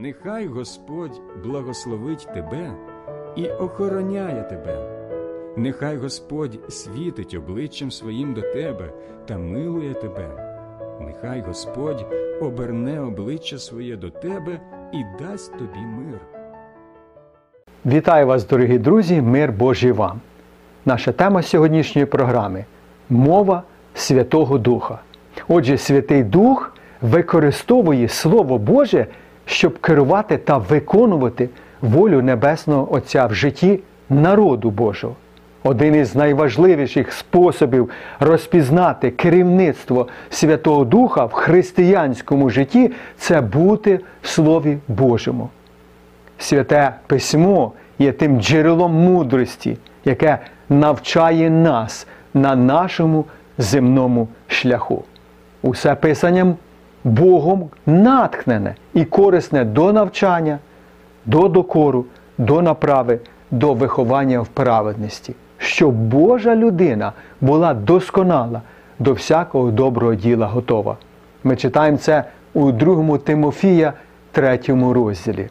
Нехай Господь благословить тебе і охороняє тебе. Нехай Господь світить обличчям своїм до тебе та милує тебе. Нехай Господь оберне обличчя своє до тебе і дасть тобі мир. Вітаю вас, дорогі друзі, мир Божий вам. Наша тема сьогоднішньої програми мова Святого Духа. Отже, Святий Дух використовує Слово Боже, щоб керувати та виконувати волю Небесного Отця в житті народу Божого. Один із найважливіших способів розпізнати керівництво Святого Духа в християнському житті це бути в Слові Божому. Святе Письмо є тим джерелом мудрості, яке навчає нас на нашому земному шляху. Усе писанням Богом натхнене і корисне до навчання, до докору, до направи, до виховання в праведності, щоб Божа людина була досконала, до всякого доброго діла готова. Ми читаємо це у 2 Тимофія, 3 розділі.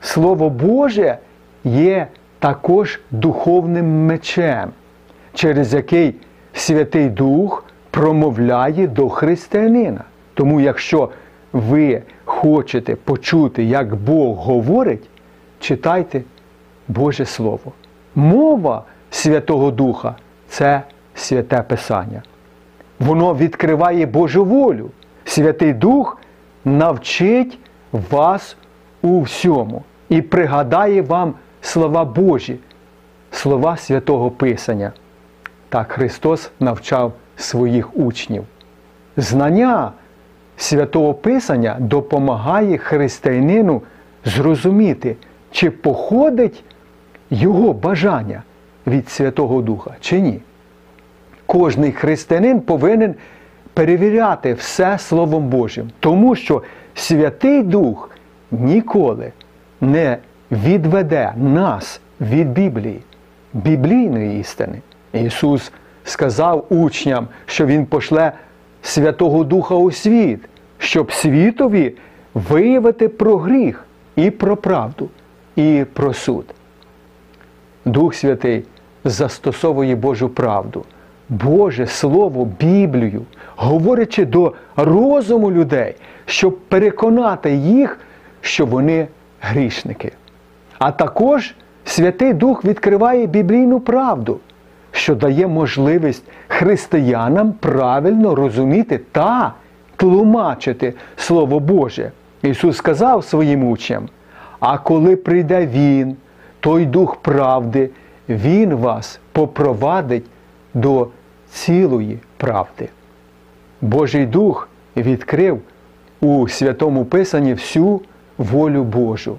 Слово Боже є також духовним мечем, через який Святий Дух промовляє до християнина. Тому, якщо ви хочете почути, як Бог говорить, читайте Боже Слово. Мова Святого Духа це святе Писання. Воно відкриває Божу волю. Святий Дух навчить вас у всьому і пригадає вам слова Божі, слова святого Писання. Так Христос навчав своїх учнів. Знання святого Писання допомагає християнину зрозуміти, чи походить його бажання від Святого Духа, чи ні. Кожний християнин повинен перевіряти все Словом Божим, тому що Святий Дух ніколи не відведе нас від Біблії, біблійної істини. Ісус сказав учням, що Він пошле Святого Духа у світ, щоб світові виявити про гріх і про правду, і про суд. Дух Святий застосовує Божу правду, Боже Слово, Біблію, говорячи до розуму людей, щоб переконати їх, що вони грішники. А також Святий Дух відкриває біблійну правду, що дає можливість християнам правильно розуміти та тлумачити Слово Боже. Ісус сказав своїм учням: а коли прийде Він, той Дух правди, Він вас попровадить до цілої правди. Божий Дух відкрив у Святому Писанні всю волю Божу.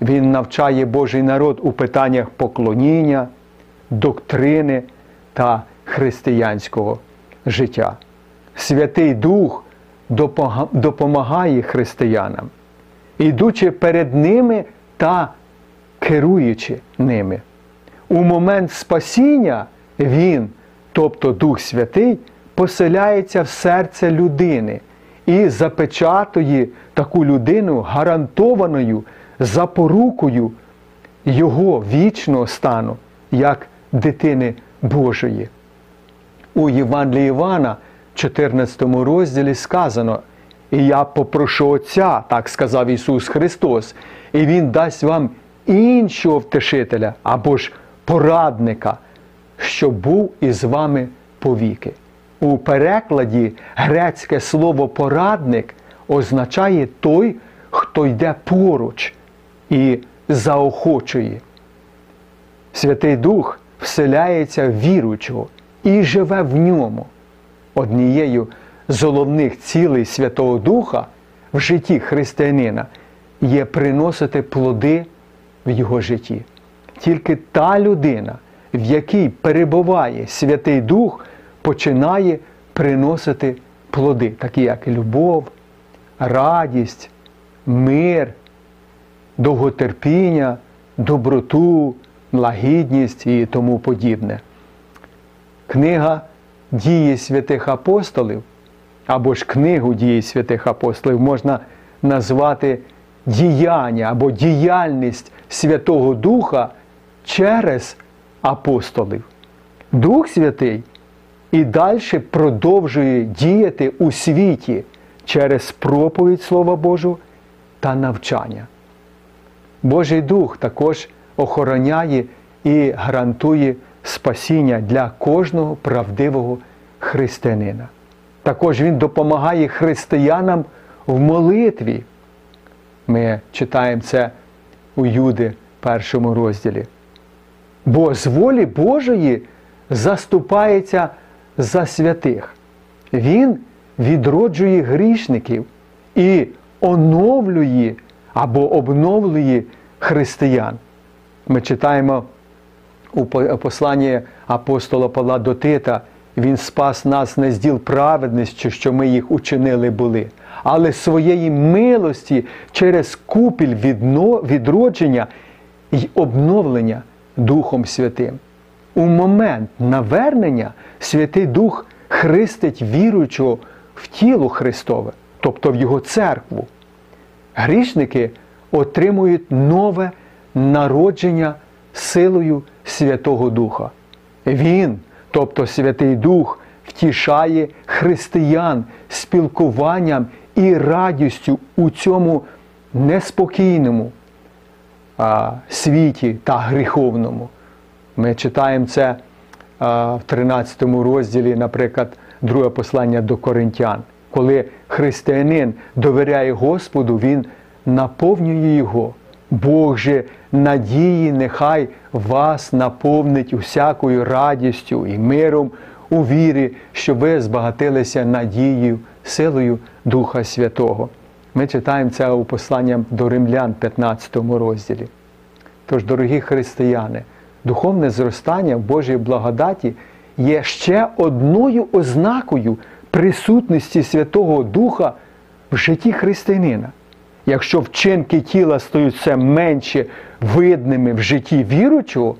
Він навчає Божий народ у питаннях поклоніння, доктрини та християнського життя. Святий Дух допомагає християнам, ідучи перед ними та керуючи ними. У момент спасіння Він, тобто Дух Святий, поселяється в серце людини і запечатує таку людину гарантованою запорукою Його вічного стану, як дитини Божої. У Євангелії Івана, 14 розділі сказано, і я попрошу Отця, так сказав Ісус Христос, і Він дасть вам іншого втешителя або ж порадника, що був із вами повіки. У перекладі грецьке слово порадник означає той, хто йде поруч і заохочує. Святий Дух вселяється в віруючого і живе в ньому. Однією з головних цілей Святого Духа в житті християнина є приносити плоди в його житті. Тільки та людина, в якій перебуває Святий Дух, починає приносити плоди, такі як любов, радість, мир, довготерпіння, доброту, лагідність і тому подібне. Книга дії святих апостолів або ж книгу дії святих апостолів можна назвати діяння або діяльність Святого Духа через апостолів. Дух Святий і далі продовжує діяти у світі через проповідь Слова Божого та навчання. Божий Дух також охороняє і гарантує спасіння для кожного правдивого християнина. Також Він допомагає християнам в молитві. Ми читаємо це у Юди першому розділі. Бо з волі Божої заступається за святих. Він відроджує грішників і оновлює або обновлює християн. Ми читаємо у посланні апостола Павла до Тита, він спас нас не з діл праведності, що ми їх учинили були, але своєї милості через купіль відродження і обновлення Духом Святим. У момент навернення Святий Дух хрестить віруючого в тіло Христове, тобто в Його церкву. Грішники отримують нове народження силою Святого Духа. Він, тобто Святий Дух, втішає християн спілкуванням і радістю у цьому неспокійному а, світі та гріховному. Ми читаємо це а, в 13 розділі, наприклад, друге послання до Коринтян. Коли християнин довіряє Господу, він наповнює його. Бог же надії нехай вас наповнить усякою радістю і миром у вірі, щоб ви збагатилися надією, силою Духа Святого. Ми читаємо це у посланні до римлян, 15 розділі. Тож, дорогі християни, духовне зростання в Божій благодаті є ще одною ознакою присутності Святого Духа в житті християнина. Якщо вчинки тіла стають все менше видними в житті віручого,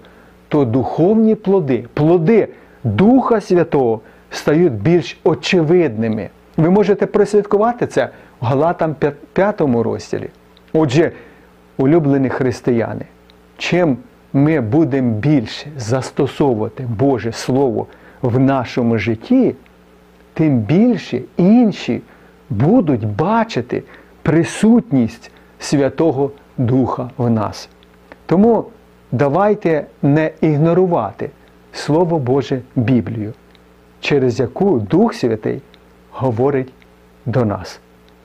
то духовні плоди, плоди Духа Святого стають більш очевидними. Ви можете просвяткувати це в Галатам 5 розділі. Отже, улюблені християни, чим ми будемо більше застосовувати Боже Слово в нашому житті, тим більше інші будуть бачити присутність Святого Духа в нас. Тому давайте не ігнорувати Слово Боже Біблію, через яку Дух Святий говорить до нас.